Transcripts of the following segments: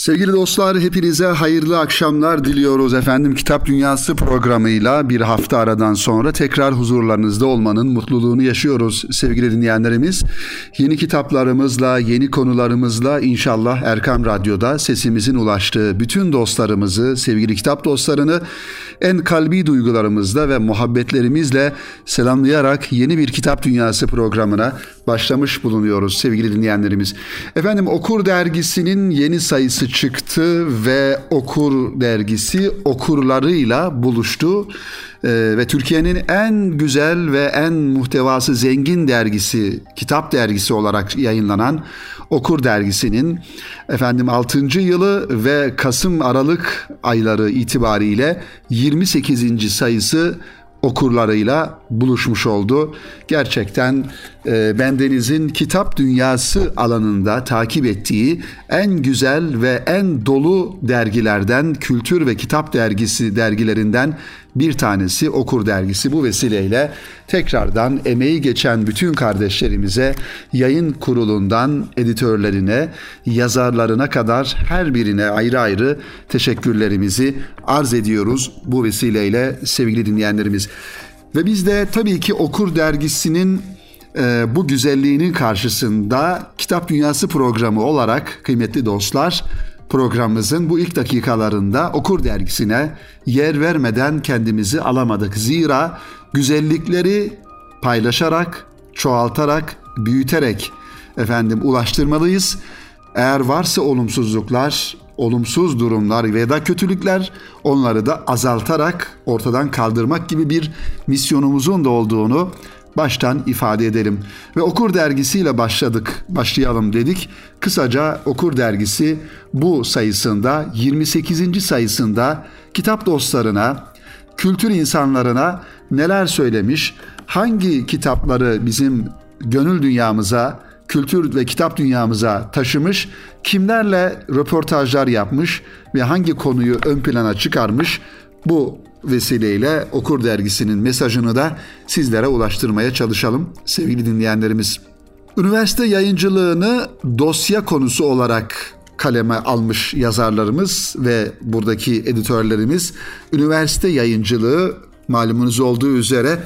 Sevgili dostlar hepinize hayırlı akşamlar diliyoruz efendim. Kitap Dünyası programıyla bir hafta aradan sonra tekrar huzurlarınızda olmanın mutluluğunu yaşıyoruz sevgili dinleyenlerimiz. Yeni kitaplarımızla, yeni konularımızla inşallah Erkam Radyo'da sesimizin ulaştığı bütün dostlarımızı, sevgili kitap dostlarını en kalbi duygularımızla ve muhabbetlerimizle selamlayarak yeni bir Kitap Dünyası programına başlamış bulunuyoruz sevgili dinleyenlerimiz. Efendim Okur dergisinin yeni sayısı çıktı ve Okur dergisi okurlarıyla buluştu. Ee, ve Türkiye'nin en güzel ve en muhtevası zengin dergisi, kitap dergisi olarak yayınlanan Okur dergisinin efendim 6. yılı ve Kasım Aralık ayları itibariyle 28. sayısı okurlarıyla buluşmuş oldu. Gerçekten e, bendenizin kitap dünyası alanında takip ettiği en güzel ve en dolu dergilerden, kültür ve kitap dergisi dergilerinden bir tanesi Okur dergisi. Bu vesileyle tekrardan emeği geçen bütün kardeşlerimize yayın kurulundan editörlerine, yazarlarına kadar her birine ayrı ayrı teşekkürlerimizi arz ediyoruz bu vesileyle sevgili dinleyenlerimiz. Ve biz de tabii ki Okur dergisinin e, bu güzelliğinin karşısında Kitap Dünyası programı olarak kıymetli dostlar programımızın bu ilk dakikalarında Okur dergisine yer vermeden kendimizi alamadık. Zira güzellikleri paylaşarak, çoğaltarak, büyüterek efendim ulaştırmalıyız. Eğer varsa olumsuzluklar, olumsuz durumlar veya da kötülükler onları da azaltarak ortadan kaldırmak gibi bir misyonumuzun da olduğunu baştan ifade edelim. Ve Okur dergisiyle başladık, başlayalım dedik. Kısaca Okur dergisi bu sayısında 28. sayısında kitap dostlarına, kültür insanlarına neler söylemiş, hangi kitapları bizim gönül dünyamıza, kültür ve kitap dünyamıza taşımış, kimlerle röportajlar yapmış ve hangi konuyu ön plana çıkarmış bu vesileyle Okur Dergisi'nin mesajını da sizlere ulaştırmaya çalışalım sevgili dinleyenlerimiz. Üniversite yayıncılığını dosya konusu olarak kaleme almış yazarlarımız ve buradaki editörlerimiz üniversite yayıncılığı malumunuz olduğu üzere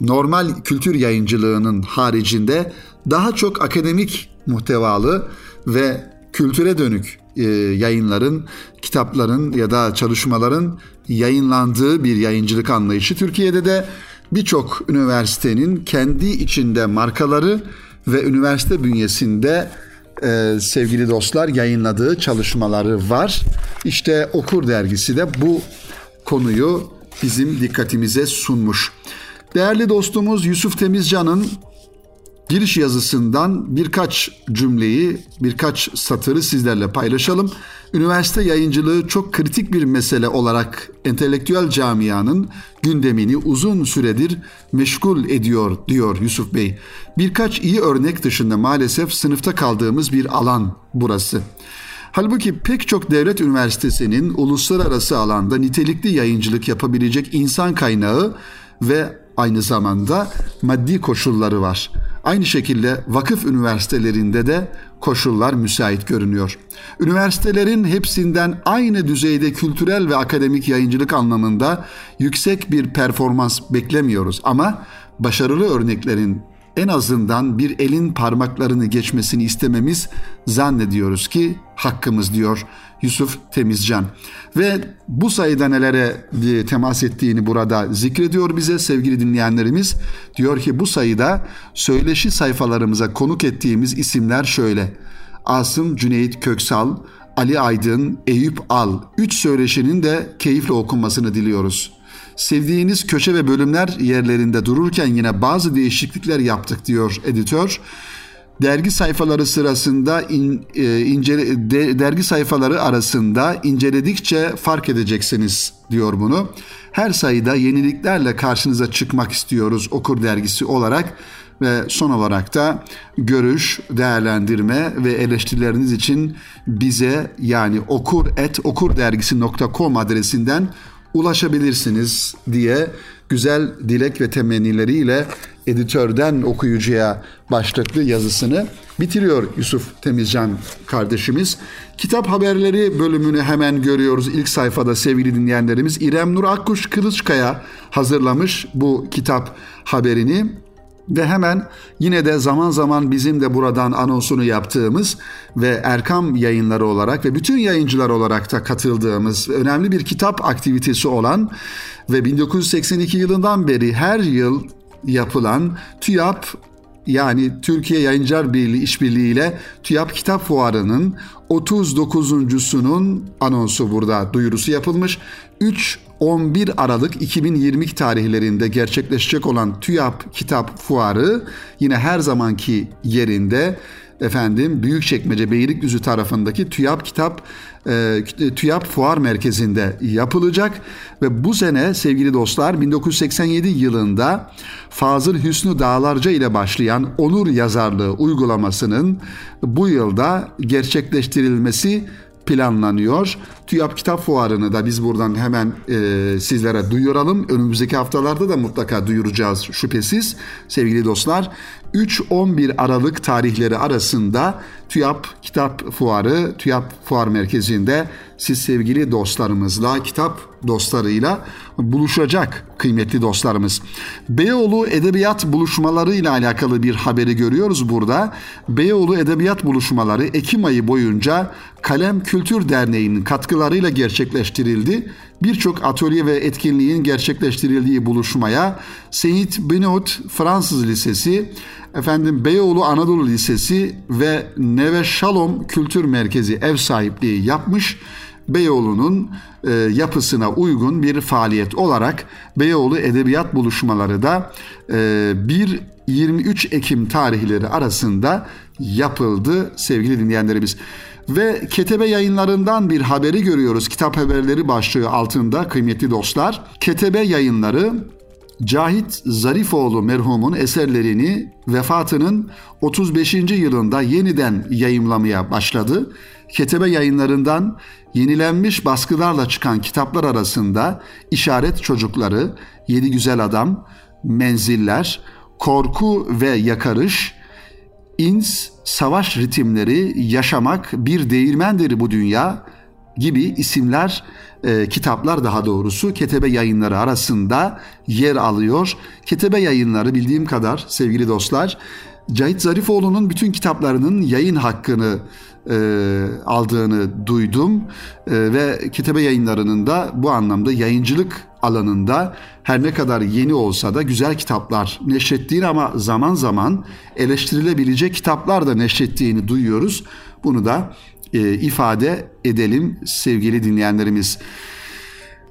normal kültür yayıncılığının haricinde daha çok akademik muhtevalı ve kültüre dönük e, yayınların, kitapların ya da çalışmaların yayınlandığı bir yayıncılık anlayışı. Türkiye'de de birçok üniversitenin kendi içinde markaları ve üniversite bünyesinde e, sevgili dostlar yayınladığı çalışmaları var. İşte Okur dergisi de bu konuyu bizim dikkatimize sunmuş. Değerli dostumuz Yusuf Temizcan'ın giriş yazısından birkaç cümleyi, birkaç satırı sizlerle paylaşalım. Üniversite yayıncılığı çok kritik bir mesele olarak entelektüel camianın gündemini uzun süredir meşgul ediyor diyor Yusuf Bey. Birkaç iyi örnek dışında maalesef sınıfta kaldığımız bir alan burası. Halbuki pek çok devlet üniversitesinin uluslararası alanda nitelikli yayıncılık yapabilecek insan kaynağı ve aynı zamanda maddi koşulları var. Aynı şekilde vakıf üniversitelerinde de koşullar müsait görünüyor. Üniversitelerin hepsinden aynı düzeyde kültürel ve akademik yayıncılık anlamında yüksek bir performans beklemiyoruz ama başarılı örneklerin en azından bir elin parmaklarını geçmesini istememiz zannediyoruz ki hakkımız diyor Yusuf Temizcan. Ve bu sayıda nelere temas ettiğini burada zikrediyor bize sevgili dinleyenlerimiz. Diyor ki bu sayıda söyleşi sayfalarımıza konuk ettiğimiz isimler şöyle. Asım Cüneyt Köksal, Ali Aydın, Eyüp Al. Üç söyleşinin de keyifle okunmasını diliyoruz. Sevdiğiniz köşe ve bölümler yerlerinde dururken yine bazı değişiklikler yaptık diyor editör dergi sayfaları sırasında in, e, incele, de, dergi sayfaları arasında inceledikçe fark edeceksiniz diyor bunu. Her sayıda yeniliklerle karşınıza çıkmak istiyoruz Okur dergisi olarak ve son olarak da görüş, değerlendirme ve eleştirileriniz için bize yani okur adresinden ulaşabilirsiniz diye güzel dilek ve temennileriyle editörden okuyucuya başlıklı yazısını bitiriyor Yusuf Temizcan kardeşimiz. Kitap haberleri bölümünü hemen görüyoruz ilk sayfada sevgili dinleyenlerimiz. İrem Nur Akkuş Kılıçkaya hazırlamış bu kitap haberini ve hemen yine de zaman zaman bizim de buradan anonsunu yaptığımız ve Erkam yayınları olarak ve bütün yayıncılar olarak da katıldığımız önemli bir kitap aktivitesi olan ve 1982 yılından beri her yıl yapılan TÜYAP yani Türkiye Yayıncılar Birliği işbirliğiyle TÜYAP Kitap Fuarı'nın 39.sunun anonsu burada duyurusu yapılmış. 3-11 Aralık 2020 tarihlerinde gerçekleşecek olan TÜYAP Kitap Fuarı yine her zamanki yerinde. Efendim Büyükçekmece Beylikdüzü tarafındaki TÜYAP Kitap e, TÜYAP Fuar Merkezi'nde yapılacak. Ve bu sene sevgili dostlar 1987 yılında Fazıl Hüsnü Dağlarca ile başlayan Onur Yazarlığı uygulamasının bu yılda gerçekleştirilmesi planlanıyor. TÜYAP Kitap Fuarı'nı da biz buradan hemen e, sizlere duyuralım. Önümüzdeki haftalarda da mutlaka duyuracağız şüphesiz sevgili dostlar. 3-11 Aralık tarihleri arasında TÜYAP Kitap Fuarı, TÜYAP Fuar Merkezi'nde siz sevgili dostlarımızla, kitap dostlarıyla buluşacak kıymetli dostlarımız. Beyoğlu Edebiyat Buluşmaları ile alakalı bir haberi görüyoruz burada. Beyoğlu Edebiyat Buluşmaları Ekim ayı boyunca Kalem Kültür Derneği'nin katkılarıyla gerçekleştirildi. Birçok atölye ve etkinliğin gerçekleştirildiği buluşmaya Saint Benoît Fransız Lisesi, efendim Beyoğlu Anadolu Lisesi ve Neve Shalom Kültür Merkezi ev sahipliği yapmış. Beyoğlu'nun e, yapısına uygun bir faaliyet olarak Beyoğlu Edebiyat Buluşmaları da e, 1-23 Ekim tarihleri arasında yapıldı sevgili dinleyenlerimiz. Ve Ketebe yayınlarından bir haberi görüyoruz. Kitap haberleri başlığı altında kıymetli dostlar. Ketebe yayınları Cahit Zarifoğlu merhumun eserlerini vefatının 35. yılında yeniden yayımlamaya başladı. Ketebe yayınlarından yenilenmiş baskılarla çıkan kitaplar arasında İşaret Çocukları, Yedi Güzel Adam, Menziller, Korku ve Yakarış, İns, Savaş Ritimleri, Yaşamak, Bir Değirmendir Bu Dünya gibi isimler, e, kitaplar daha doğrusu Ketebe yayınları arasında yer alıyor. Ketebe yayınları bildiğim kadar sevgili dostlar, Cahit Zarifoğlu'nun bütün kitaplarının yayın hakkını e, aldığını duydum e, ve kitap yayınlarının da bu anlamda yayıncılık alanında her ne kadar yeni olsa da güzel kitaplar neşrettiğini ama zaman zaman eleştirilebilecek kitaplar da neşrettiğini duyuyoruz. Bunu da e, ifade edelim sevgili dinleyenlerimiz.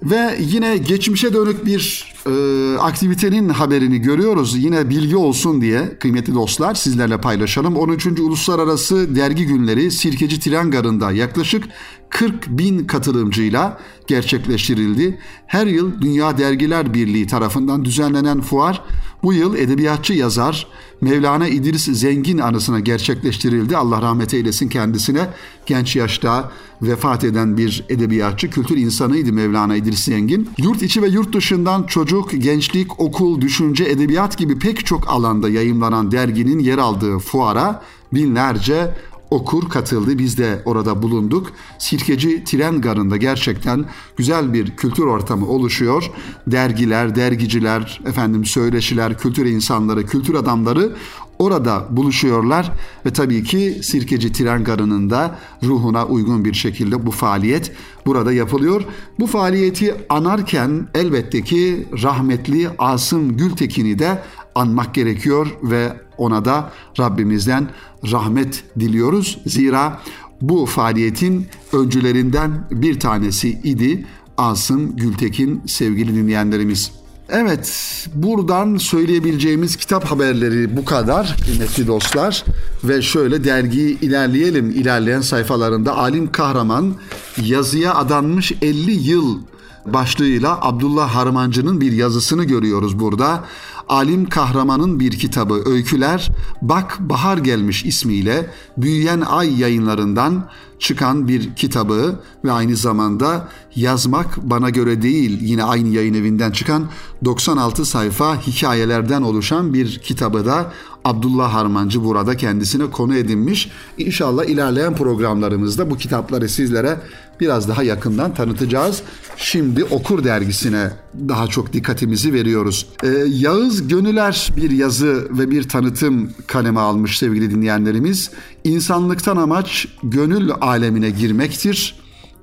Ve yine geçmişe dönük bir e, aktivitenin haberini görüyoruz. Yine bilgi olsun diye kıymetli dostlar sizlerle paylaşalım. 13. Uluslararası Dergi Günleri Sirkeci Tren Garı'nda yaklaşık 40 bin katılımcıyla gerçekleştirildi. Her yıl Dünya Dergiler Birliği tarafından düzenlenen fuar bu yıl edebiyatçı yazar Mevlana İdris Zengin anısına gerçekleştirildi. Allah rahmet eylesin kendisine. Genç yaşta vefat eden bir edebiyatçı, kültür insanıydı Mevlana İdris Zengin. Yurt içi ve yurt dışından çocuk, gençlik, okul, düşünce, edebiyat gibi pek çok alanda yayımlanan derginin yer aldığı fuara binlerce okur katıldı. Biz de orada bulunduk. Sirkeci Tren Garı'nda gerçekten güzel bir kültür ortamı oluşuyor. Dergiler, dergiciler, efendim söyleşiler, kültür insanları, kültür adamları orada buluşuyorlar ve tabii ki Sirkeci Tren Garı'nın da ruhuna uygun bir şekilde bu faaliyet burada yapılıyor. Bu faaliyeti anarken elbette ki rahmetli Asım Gültekin'i de anmak gerekiyor ve ona da Rabbimizden rahmet diliyoruz. Zira bu faaliyetin öncülerinden bir tanesi idi Asım Gültekin sevgili dinleyenlerimiz. Evet, buradan söyleyebileceğimiz kitap haberleri bu kadar kıymetli dostlar. Ve şöyle dergiyi ilerleyelim. İlerleyen sayfalarında Alim Kahraman yazıya adanmış 50 yıl başlığıyla Abdullah Harmancı'nın bir yazısını görüyoruz burada. Alim Kahraman'ın bir kitabı Öyküler Bak Bahar Gelmiş ismiyle Büyüyen Ay yayınlarından çıkan bir kitabı ve aynı zamanda yazmak bana göre değil yine aynı yayın evinden çıkan 96 sayfa hikayelerden oluşan bir kitabı da Abdullah Harmancı burada kendisine konu edinmiş. İnşallah ilerleyen programlarımızda bu kitapları sizlere biraz daha yakından tanıtacağız. Şimdi Okur dergisine daha çok dikkatimizi veriyoruz. Ee, Yağız Gönüler bir yazı ve bir tanıtım kaleme almış sevgili dinleyenlerimiz. İnsanlıktan amaç gönül alemine girmektir.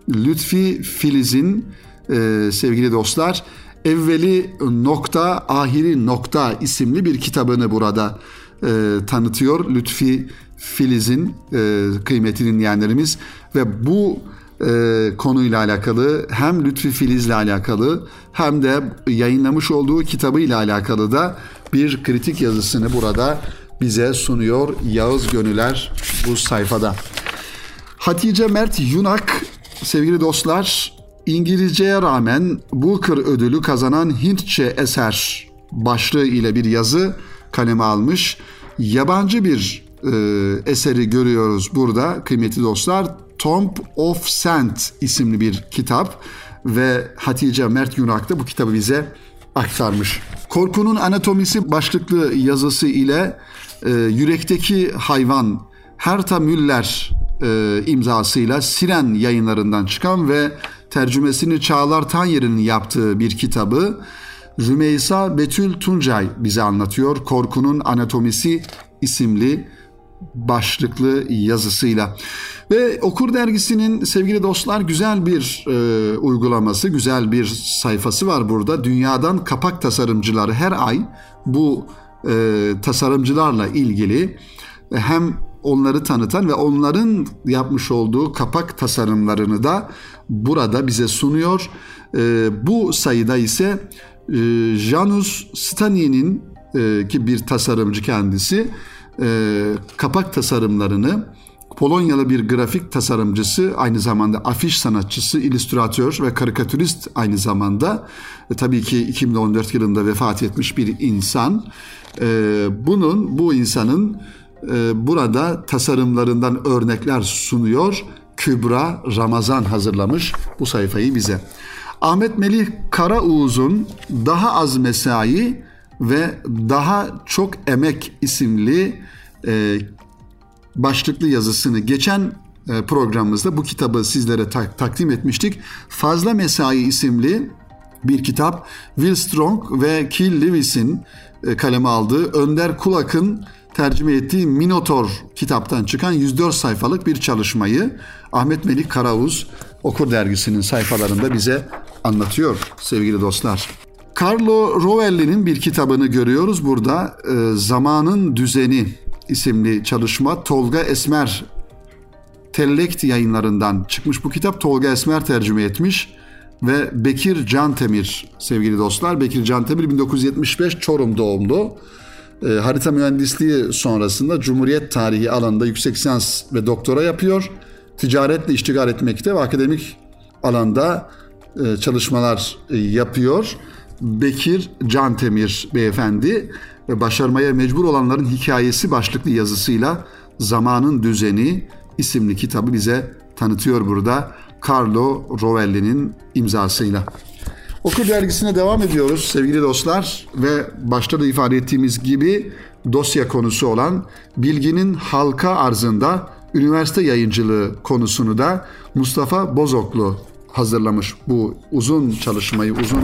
Lütfi Filiz'in e, sevgili dostlar evveli nokta ahiri nokta isimli bir kitabını burada e, tanıtıyor Lütfi Filiz'in e, kıymetli dinleyenlerimiz ve bu e, konuyla alakalı hem Lütfi Filiz'le alakalı hem de yayınlamış olduğu kitabıyla alakalı da bir kritik yazısını burada bize sunuyor Yağız Gönüler bu sayfada. Hatice Mert Yunak sevgili dostlar İngilizceye rağmen Booker ödülü kazanan Hintçe eser başlığı ile bir yazı kaleme almış. Yabancı bir e, eseri görüyoruz burada kıymetli dostlar. Tomb of Sand isimli bir kitap ve Hatice Mert Yunak da bu kitabı bize aktarmış. Korkunun Anatomisi başlıklı yazısı ile e, Yürekteki Hayvan Herta Müller e, imzasıyla Siren yayınlarından çıkan ve tercümesini Çağlar Tanyer'in yaptığı bir kitabı Rümeysa Betül Tuncay bize anlatıyor. Korkunun Anatomisi isimli başlıklı yazısıyla. Ve Okur Dergisi'nin sevgili dostlar güzel bir e, uygulaması, güzel bir sayfası var burada. Dünyadan kapak tasarımcıları her ay bu e, tasarımcılarla ilgili hem onları tanıtan ve onların yapmış olduğu kapak tasarımlarını da burada bize sunuyor. E, bu sayıda ise e, Janus Stani'nin ki bir tasarımcı kendisi e, kapak tasarımlarını Polonyalı bir grafik tasarımcısı, aynı zamanda afiş sanatçısı, illüstratör ve karikatürist aynı zamanda. E, tabii ki 2014 yılında vefat etmiş bir insan. E, bunun, bu insanın e, burada tasarımlarından örnekler sunuyor. Kübra Ramazan hazırlamış bu sayfayı bize. Ahmet Melih Karaoğuz'un Daha Az Mesai ve Daha Çok Emek isimli e, başlıklı yazısını geçen e, programımızda bu kitabı sizlere tak- takdim etmiştik. Fazla Mesai isimli bir kitap Will Strong ve Kill Lewis'in e, kaleme aldığı Önder Kulak'ın tercüme ettiği Minotor kitaptan çıkan 104 sayfalık bir çalışmayı Ahmet Melik Karavuz Okur Dergisi'nin sayfalarında bize anlatıyor sevgili dostlar. Carlo Rovelli'nin bir kitabını görüyoruz burada. E, Zamanın Düzeni isimli çalışma Tolga Esmer Tellekt yayınlarından çıkmış bu kitap. Tolga Esmer tercüme etmiş ve Bekir Cantemir sevgili dostlar. Bekir Cantemir 1975 Çorum doğumlu. E, harita mühendisliği sonrasında Cumhuriyet tarihi alanında yüksek lisans ve doktora yapıyor. Ticaretle iştigal etmekte ve akademik alanda e, çalışmalar e, yapıyor. Bekir Cantemir beyefendi ve başarmaya mecbur olanların hikayesi başlıklı yazısıyla Zamanın Düzeni isimli kitabı bize tanıtıyor burada. Carlo Rovelli'nin imzasıyla. Okur dergisine devam ediyoruz sevgili dostlar ve başta da ifade ettiğimiz gibi dosya konusu olan bilginin halka arzında üniversite yayıncılığı konusunu da Mustafa Bozoklu hazırlamış bu uzun çalışmayı, uzun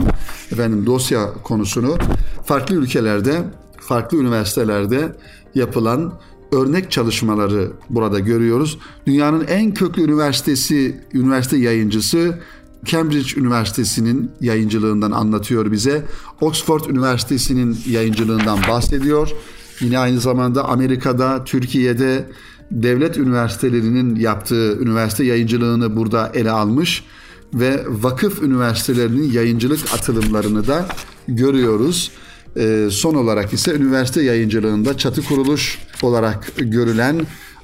efendim dosya konusunu farklı ülkelerde, farklı üniversitelerde yapılan örnek çalışmaları burada görüyoruz. Dünyanın en köklü üniversitesi, üniversite yayıncısı Cambridge Üniversitesi'nin yayıncılığından anlatıyor bize. Oxford Üniversitesi'nin yayıncılığından bahsediyor. Yine aynı zamanda Amerika'da, Türkiye'de devlet üniversitelerinin yaptığı üniversite yayıncılığını burada ele almış ve vakıf üniversitelerinin yayıncılık atılımlarını da görüyoruz. E, son olarak ise üniversite yayıncılığında çatı kuruluş olarak görülen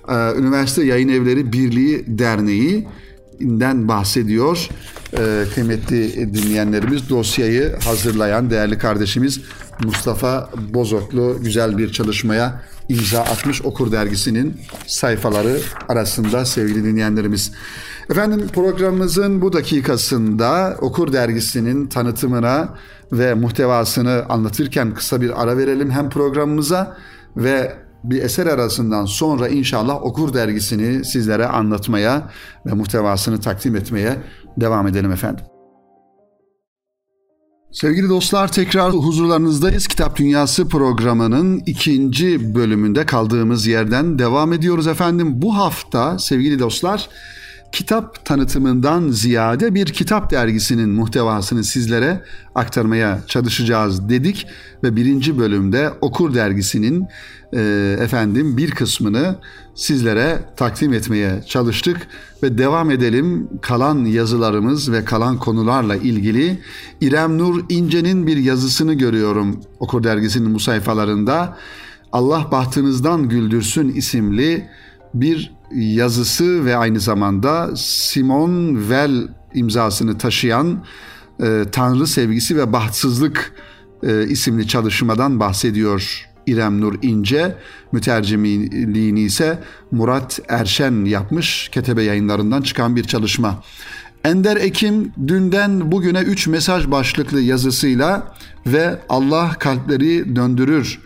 e, Üniversite Yayın Evleri Birliği Derneği den bahsediyor. E, kıymetli dinleyenlerimiz dosyayı hazırlayan değerli kardeşimiz Mustafa Bozoklu güzel bir çalışmaya imza atmış Okur Dergisi'nin sayfaları arasında sevgili dinleyenlerimiz. Efendim programımızın bu dakikasında Okur Dergisi'nin tanıtımına ve muhtevasını anlatırken kısa bir ara verelim hem programımıza ve bir eser arasından sonra inşallah Okur Dergisi'ni sizlere anlatmaya ve muhtevasını takdim etmeye devam edelim efendim. Sevgili dostlar tekrar huzurlarınızdayız. Kitap Dünyası programının ikinci bölümünde kaldığımız yerden devam ediyoruz efendim. Bu hafta sevgili dostlar kitap tanıtımından ziyade bir kitap dergisinin muhtevasını sizlere aktarmaya çalışacağız dedik ve birinci bölümde Okur dergisinin e, efendim bir kısmını sizlere takdim etmeye çalıştık ve devam edelim kalan yazılarımız ve kalan konularla ilgili İrem Nur İnce'nin bir yazısını görüyorum Okur dergisinin bu sayfalarında. Allah bahtınızdan güldürsün isimli bir yazısı ve aynı zamanda Simon Well imzasını taşıyan e, Tanrı Sevgisi ve Bahtsızlık e, isimli çalışmadan bahsediyor İrem Nur İnce. Mütercimliğini ise Murat Erşen yapmış. Ketebe yayınlarından çıkan bir çalışma. Ender Ekim dünden bugüne 3 mesaj başlıklı yazısıyla ve Allah kalpleri döndürür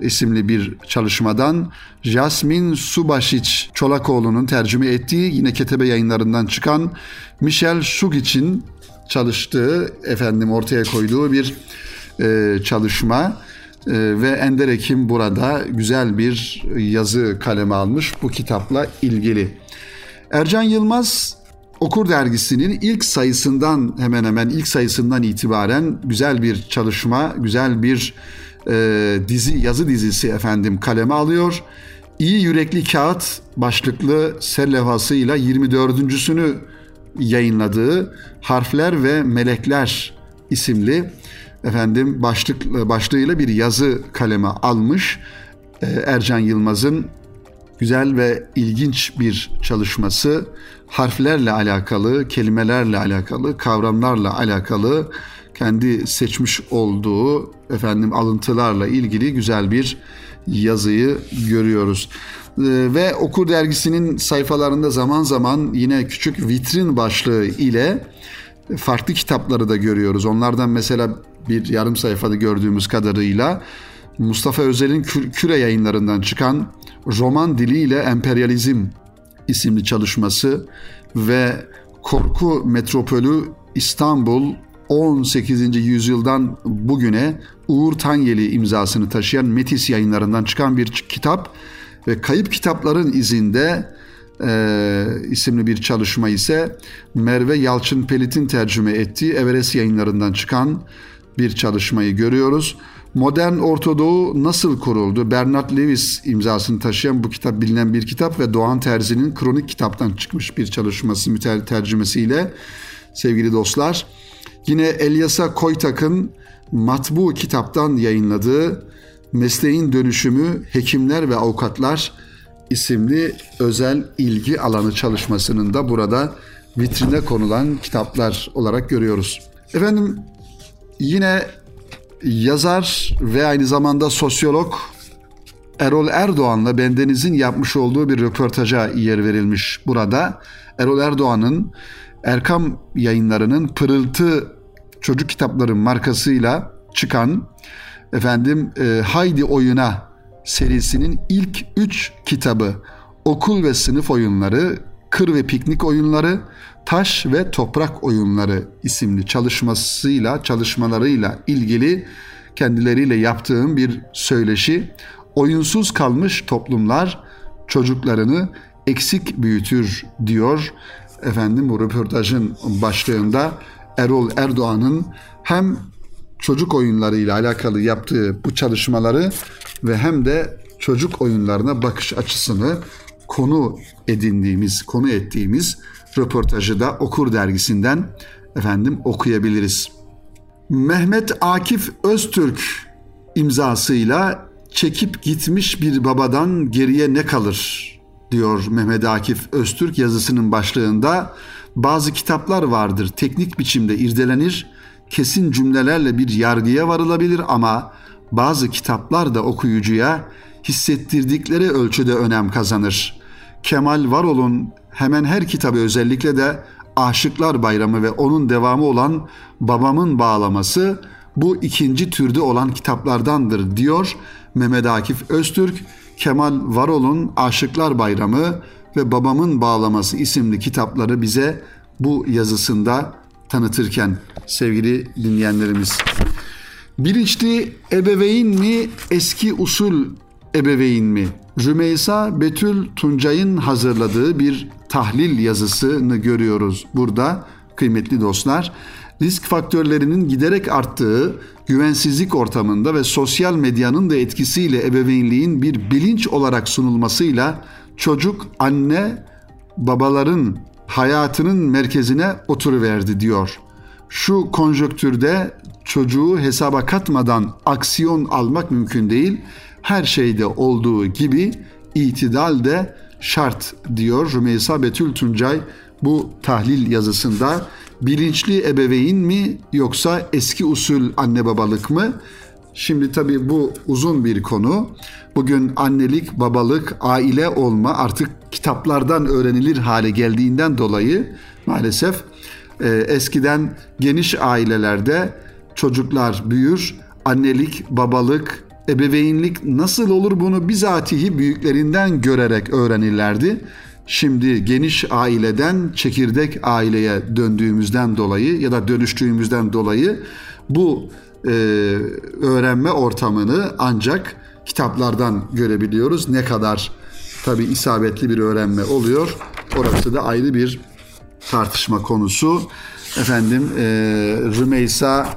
isimli bir çalışmadan Jasmin Subaşiç Çolakoğlu'nun tercüme ettiği yine Ketebe yayınlarından çıkan Michel Sugiç'in çalıştığı efendim ortaya koyduğu bir e, çalışma e, ve Ender Ekim burada güzel bir yazı kaleme almış bu kitapla ilgili. Ercan Yılmaz Okur dergisinin ilk sayısından hemen hemen ilk sayısından itibaren güzel bir çalışma, güzel bir e, dizi yazı dizisi efendim kaleme alıyor. İyi Yürekli Kağıt başlıklı ser levhasıyla 24.sünü yayınladığı Harfler ve Melekler isimli efendim başlık başlığıyla bir yazı kaleme almış. E, Ercan Yılmaz'ın güzel ve ilginç bir çalışması harflerle alakalı, kelimelerle alakalı, kavramlarla alakalı kendi seçmiş olduğu efendim alıntılarla ilgili güzel bir yazıyı görüyoruz. Ee, ve Okur dergisinin sayfalarında zaman zaman yine küçük vitrin başlığı ile farklı kitapları da görüyoruz. Onlardan mesela bir yarım sayfada gördüğümüz kadarıyla Mustafa Özel'in Küre yayınlarından çıkan Roman Diliyle Emperyalizm isimli çalışması ve Korku Metropolü İstanbul 18. yüzyıldan bugüne Uğur Tanyeli imzasını taşıyan Metis yayınlarından çıkan bir kitap ve Kayıp Kitapların izinde e, isimli bir çalışma ise Merve Yalçın Pelit'in tercüme ettiği Everest yayınlarından çıkan bir çalışmayı görüyoruz. Modern Ortodoğu nasıl kuruldu? Bernard Lewis imzasını taşıyan bu kitap bilinen bir kitap ve Doğan Terzi'nin kronik kitaptan çıkmış bir çalışması müter tercümesiyle sevgili dostlar. Yine Elyasa Koytak'ın matbu kitaptan yayınladığı Mesleğin Dönüşümü Hekimler ve Avukatlar isimli özel ilgi alanı çalışmasının da burada vitrine konulan kitaplar olarak görüyoruz. Efendim yine yazar ve aynı zamanda sosyolog Erol Erdoğan'la bendenizin yapmış olduğu bir röportaja yer verilmiş burada. Erol Erdoğan'ın Erkam yayınlarının Pırıltı çocuk kitapları markasıyla çıkan efendim e, Haydi Oyuna serisinin ilk üç kitabı Okul ve Sınıf Oyunları, Kır ve Piknik Oyunları, Taş ve Toprak Oyunları isimli çalışmasıyla, çalışmalarıyla ilgili kendileriyle yaptığım bir söyleşi. Oyunsuz kalmış toplumlar çocuklarını eksik büyütür diyor. Efendim bu röportajın başlığında Erol Erdoğan'ın hem çocuk oyunlarıyla alakalı yaptığı bu çalışmaları ve hem de çocuk oyunlarına bakış açısını konu edindiğimiz, konu ettiğimiz röportajı da Okur dergisinden efendim okuyabiliriz. Mehmet Akif Öztürk imzasıyla çekip gitmiş bir babadan geriye ne kalır diyor Mehmet Akif Öztürk yazısının başlığında bazı kitaplar vardır teknik biçimde irdelenir kesin cümlelerle bir yargıya varılabilir ama bazı kitaplar da okuyucuya hissettirdikleri ölçüde önem kazanır. Kemal Varol'un hemen her kitabı özellikle de Aşıklar Bayramı ve onun devamı olan Babamın Bağlaması bu ikinci türde olan kitaplardandır diyor Mehmet Akif Öztürk. Kemal Varol'un Aşıklar Bayramı ve Babamın Bağlaması isimli kitapları bize bu yazısında tanıtırken sevgili dinleyenlerimiz. Bilinçli ebeveyn mi, eski usul ebeveyn mi? Rümeysa Betül Tuncay'ın hazırladığı bir tahlil yazısını görüyoruz burada kıymetli dostlar. Risk faktörlerinin giderek arttığı güvensizlik ortamında ve sosyal medyanın da etkisiyle ebeveynliğin bir bilinç olarak sunulmasıyla çocuk anne babaların hayatının merkezine oturuverdi diyor. Şu konjöktürde çocuğu hesaba katmadan aksiyon almak mümkün değil. Her şeyde olduğu gibi itidal de şart diyor Rümeysa Betül Tuncay bu tahlil yazısında. Bilinçli ebeveyn mi yoksa eski usul anne babalık mı? Şimdi tabii bu uzun bir konu. Bugün annelik, babalık, aile olma artık kitaplardan öğrenilir hale geldiğinden dolayı maalesef e, eskiden geniş ailelerde çocuklar büyür, annelik, babalık, ebeveynlik nasıl olur bunu bizatihi büyüklerinden görerek öğrenirlerdi. Şimdi geniş aileden çekirdek aileye döndüğümüzden dolayı ya da dönüştüğümüzden dolayı bu e, öğrenme ortamını ancak kitaplardan görebiliyoruz. Ne kadar tabi isabetli bir öğrenme oluyor. Orası da ayrı bir tartışma konusu. Efendim e, Rümeysa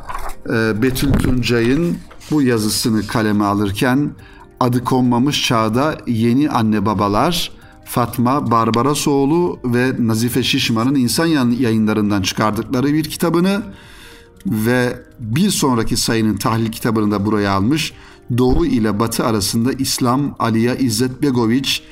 e, Betül Tuncay'ın bu yazısını kaleme alırken adı konmamış çağda yeni anne babalar Fatma Barbarasoğlu ve Nazife Şişman'ın insan yayınlarından çıkardıkları bir kitabını ve bir sonraki sayının tahlil kitabını da buraya almış. Doğu ile Batı arasında İslam Aliya İzzet Begoviç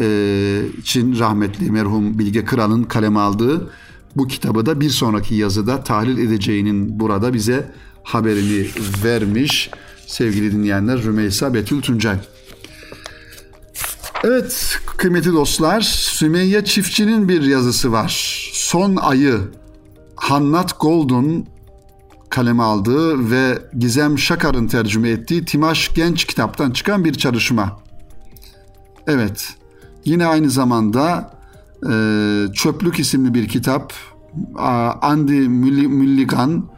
e, için rahmetli merhum Bilge Kral'ın kaleme aldığı bu kitabı da bir sonraki yazıda tahlil edeceğinin burada bize haberini vermiş sevgili dinleyenler Rümeysa Betül Tuncay. Evet kıymetli dostlar Sümeyye Çiftçi'nin bir yazısı var. Son ayı Hannat Gold'un kaleme aldığı ve Gizem Şakar'ın tercüme ettiği Timaş Genç kitaptan çıkan bir çalışma. Evet yine aynı zamanda e, Çöplük isimli bir kitap Andy Mulligan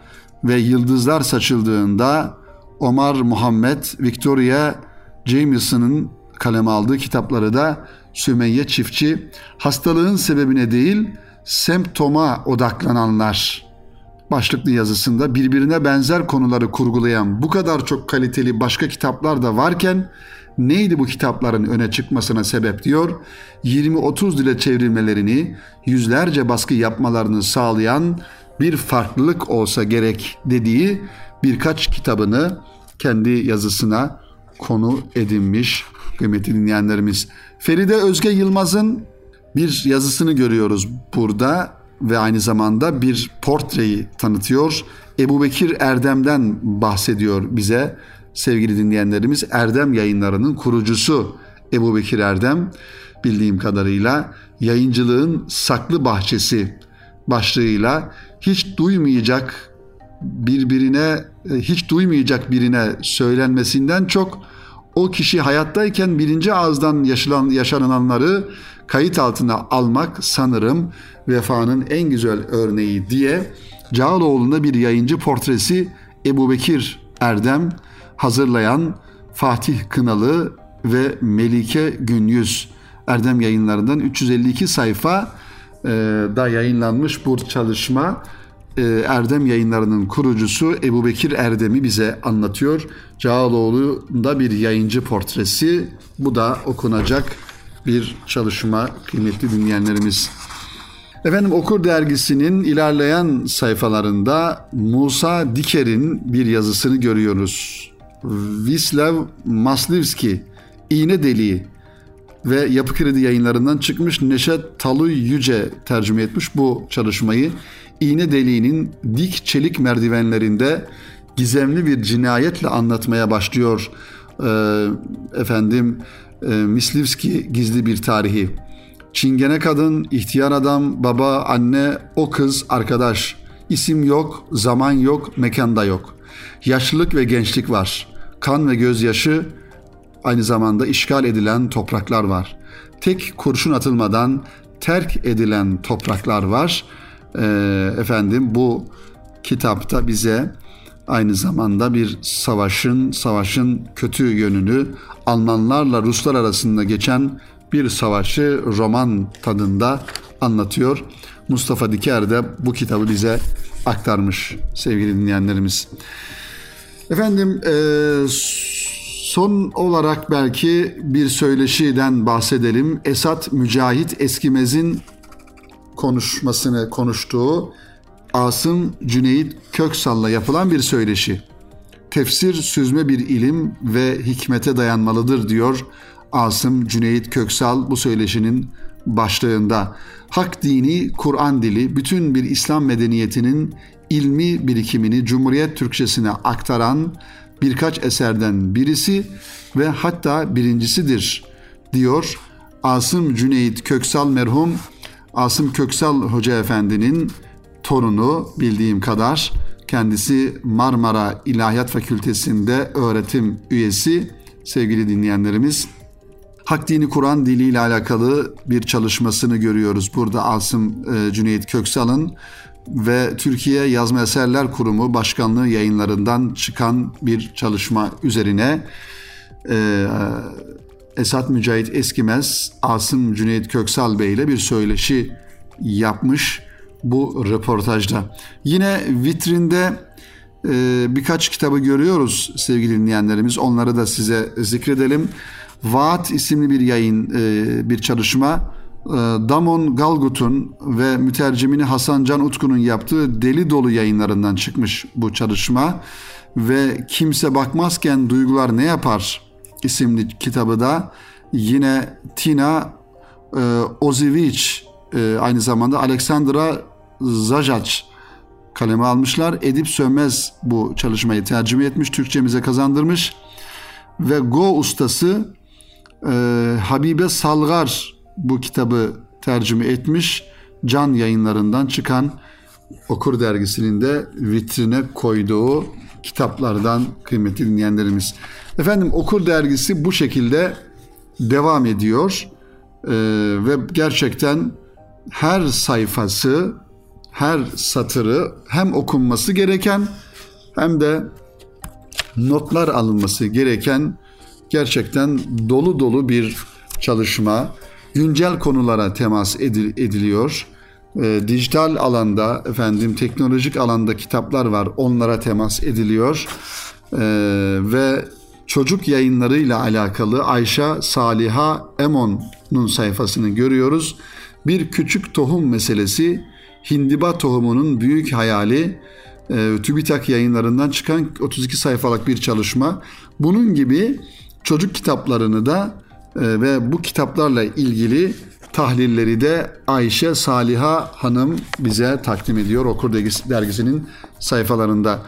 ve Yıldızlar Saçıldığında Omar Muhammed, Victoria Jameson'ın kaleme aldığı kitapları da Sümeyye Çiftçi hastalığın sebebine değil semptoma odaklananlar başlıklı yazısında birbirine benzer konuları kurgulayan bu kadar çok kaliteli başka kitaplar da varken neydi bu kitapların öne çıkmasına sebep diyor. 20-30 dile çevrilmelerini, yüzlerce baskı yapmalarını sağlayan bir farklılık olsa gerek dediği birkaç kitabını kendi yazısına konu edinmiş kıymetli dinleyenlerimiz. Feride Özge Yılmaz'ın bir yazısını görüyoruz burada ve aynı zamanda bir portreyi tanıtıyor. Ebu Bekir Erdem'den bahsediyor bize sevgili dinleyenlerimiz. Erdem yayınlarının kurucusu Ebu Bekir Erdem bildiğim kadarıyla yayıncılığın saklı bahçesi başlığıyla hiç duymayacak birbirine e, hiç duymayacak birine söylenmesinden çok o kişi hayattayken birinci ağızdan yaşanan, yaşananları kayıt altına almak sanırım vefanın en güzel örneği diye Cağaloğlu'nda bir yayıncı portresi Ebu Bekir Erdem hazırlayan Fatih Kınalı ve Melike Günyüz Erdem yayınlarından 352 sayfa e, da yayınlanmış bu çalışma e, Erdem yayınlarının kurucusu Ebu Bekir Erdem'i bize anlatıyor. Cağaloğlu'nda bir yayıncı portresi. Bu da okunacak bir çalışma kıymetli dinleyenlerimiz. Efendim Okur dergisinin ilerleyen sayfalarında Musa Diker'in bir yazısını görüyoruz. Vislav Maslivski, İğne Deliği ve Yapı Kredi yayınlarından çıkmış Neşet Taluy Yüce tercüme etmiş bu çalışmayı. İğne deliğinin dik çelik merdivenlerinde gizemli bir cinayetle anlatmaya başlıyor e, efendim e, Mislivski gizli bir tarihi. Çingene kadın, ihtiyar adam, baba, anne, o kız, arkadaş. İsim yok, zaman yok, mekanda yok. Yaşlılık ve gençlik var. Kan ve gözyaşı aynı zamanda işgal edilen topraklar var. Tek kurşun atılmadan terk edilen topraklar var. Ee, efendim bu kitapta bize aynı zamanda bir savaşın, savaşın kötü yönünü Almanlarla Ruslar arasında geçen bir savaşı roman tadında anlatıyor. Mustafa Diker de bu kitabı bize aktarmış sevgili dinleyenlerimiz. Efendim e, son olarak belki bir söyleşiden bahsedelim. Esat Mücahit Eskimez'in konuşmasını konuştuğu Asım Cüneyt Köksal'la yapılan bir söyleşi. Tefsir süzme bir ilim ve hikmete dayanmalıdır diyor Asım Cüneyt Köksal bu söyleşinin başlığında. Hak dini, Kur'an dili, bütün bir İslam medeniyetinin ilmi birikimini Cumhuriyet Türkçesine aktaran birkaç eserden birisi ve hatta birincisidir diyor Asım Cüneyt Köksal merhum Asım Köksal Hoca Efendi'nin torunu bildiğim kadar kendisi Marmara İlahiyat Fakültesi'nde öğretim üyesi sevgili dinleyenlerimiz. Hak Dini Kur'an dili ile alakalı bir çalışmasını görüyoruz. Burada Asım e, Cüneyt Köksal'ın ve Türkiye Yazma Eserler Kurumu Başkanlığı yayınlarından çıkan bir çalışma üzerine e, Esat Mücahit Eskimez, Asım Cüneyt Köksal Bey ile bir söyleşi yapmış bu röportajda. Yine vitrinde e, birkaç kitabı görüyoruz sevgili dinleyenlerimiz. Onları da size zikredelim. Vaat isimli bir yayın, e, bir çalışma. E, Damon Galgut'un ve mütercimini Hasan Can Utku'nun yaptığı Deli Dolu yayınlarından çıkmış bu çalışma. Ve Kimse Bakmazken Duygular Ne Yapar isimli kitabı da yine Tina e, Ozivic e, aynı zamanda Alexandra Zajac kaleme almışlar. Edip Sönmez bu çalışmayı tercüme etmiş, Türkçemize kazandırmış. Ve Go ustası e, Habibe Salgar bu kitabı tercüme etmiş. Can yayınlarından çıkan Okur dergisinin de vitrine koyduğu kitaplardan kıymetli dinleyenlerimiz. Efendim Okur dergisi bu şekilde devam ediyor ee, ve gerçekten her sayfası, her satırı hem okunması gereken hem de notlar alınması gereken gerçekten dolu dolu bir çalışma. Güncel konulara temas ediliyor. E, dijital alanda, efendim teknolojik alanda kitaplar var. Onlara temas ediliyor. E, ve çocuk yayınlarıyla alakalı Ayşe Saliha Emon'un sayfasını görüyoruz. Bir küçük tohum meselesi hindiba tohumunun büyük hayali e, TÜBİTAK yayınlarından çıkan 32 sayfalık bir çalışma. Bunun gibi çocuk kitaplarını da e, ve bu kitaplarla ilgili tahlilleri de Ayşe Saliha Hanım bize takdim ediyor Okur dergisinin sayfalarında.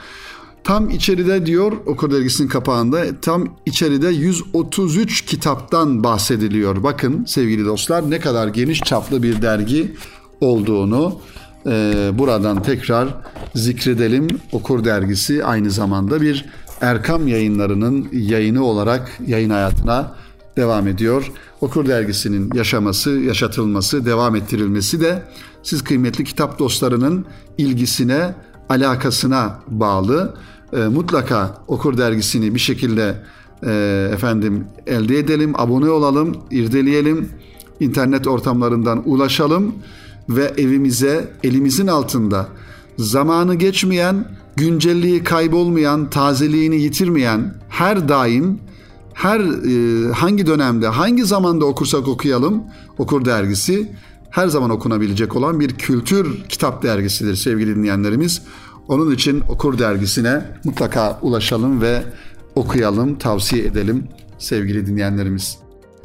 Tam içeride diyor Okur dergisinin kapağında tam içeride 133 kitaptan bahsediliyor. Bakın sevgili dostlar ne kadar geniş çaplı bir dergi olduğunu e, buradan tekrar zikredelim. Okur dergisi aynı zamanda bir Erkam yayınlarının yayını olarak yayın hayatına devam ediyor. Okur dergisinin yaşaması, yaşatılması, devam ettirilmesi de siz kıymetli kitap dostlarının ilgisine, alakasına bağlı. E, mutlaka Okur dergisini bir şekilde e, efendim elde edelim, abone olalım, irdeleyelim, internet ortamlarından ulaşalım ve evimize elimizin altında zamanı geçmeyen, güncelliği kaybolmayan, tazeliğini yitirmeyen, her daim her e, hangi dönemde, hangi zamanda okursak okuyalım, Okur dergisi her zaman okunabilecek olan bir kültür kitap dergisidir sevgili dinleyenlerimiz. Onun için Okur dergisine mutlaka ulaşalım ve okuyalım, tavsiye edelim sevgili dinleyenlerimiz.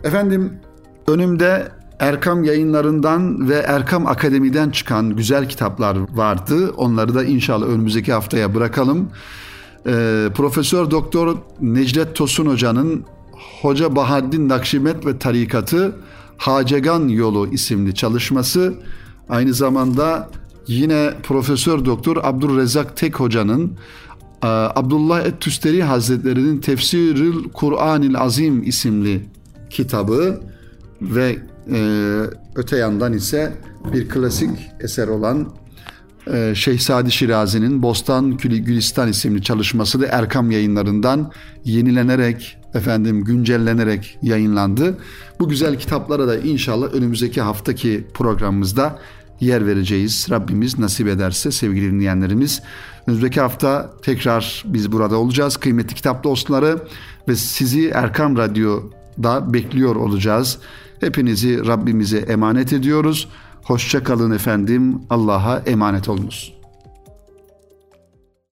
Efendim Önümde Erkam yayınlarından ve Erkam Akademi'den çıkan güzel kitaplar vardı. Onları da inşallah önümüzdeki haftaya bırakalım. Ee, Profesör Doktor Necdet Tosun Hoca'nın Hoca Bahaddin Nakşibet ve Tarikatı Hacegan Yolu isimli çalışması aynı zamanda yine Profesör Doktor Abdurrezzak Tek Hoca'nın e, Abdullah Et-Tüsteri Hazretleri'nin Tefsirül Kur'anil Azim isimli kitabı ve e, öte yandan ise bir klasik eser olan e, Şehzadi Şirazi'nin Bostan Gülistan isimli çalışması da Erkam yayınlarından yenilenerek efendim güncellenerek yayınlandı. Bu güzel kitaplara da inşallah önümüzdeki haftaki programımızda yer vereceğiz. Rabbimiz nasip ederse sevgili dinleyenlerimiz. Önümüzdeki hafta tekrar biz burada olacağız. Kıymetli kitap dostları ve sizi Erkam Radyo'da bekliyor olacağız. Hepinizi Rabbimize emanet ediyoruz. Hoşça kalın efendim. Allah'a emanet olunuz.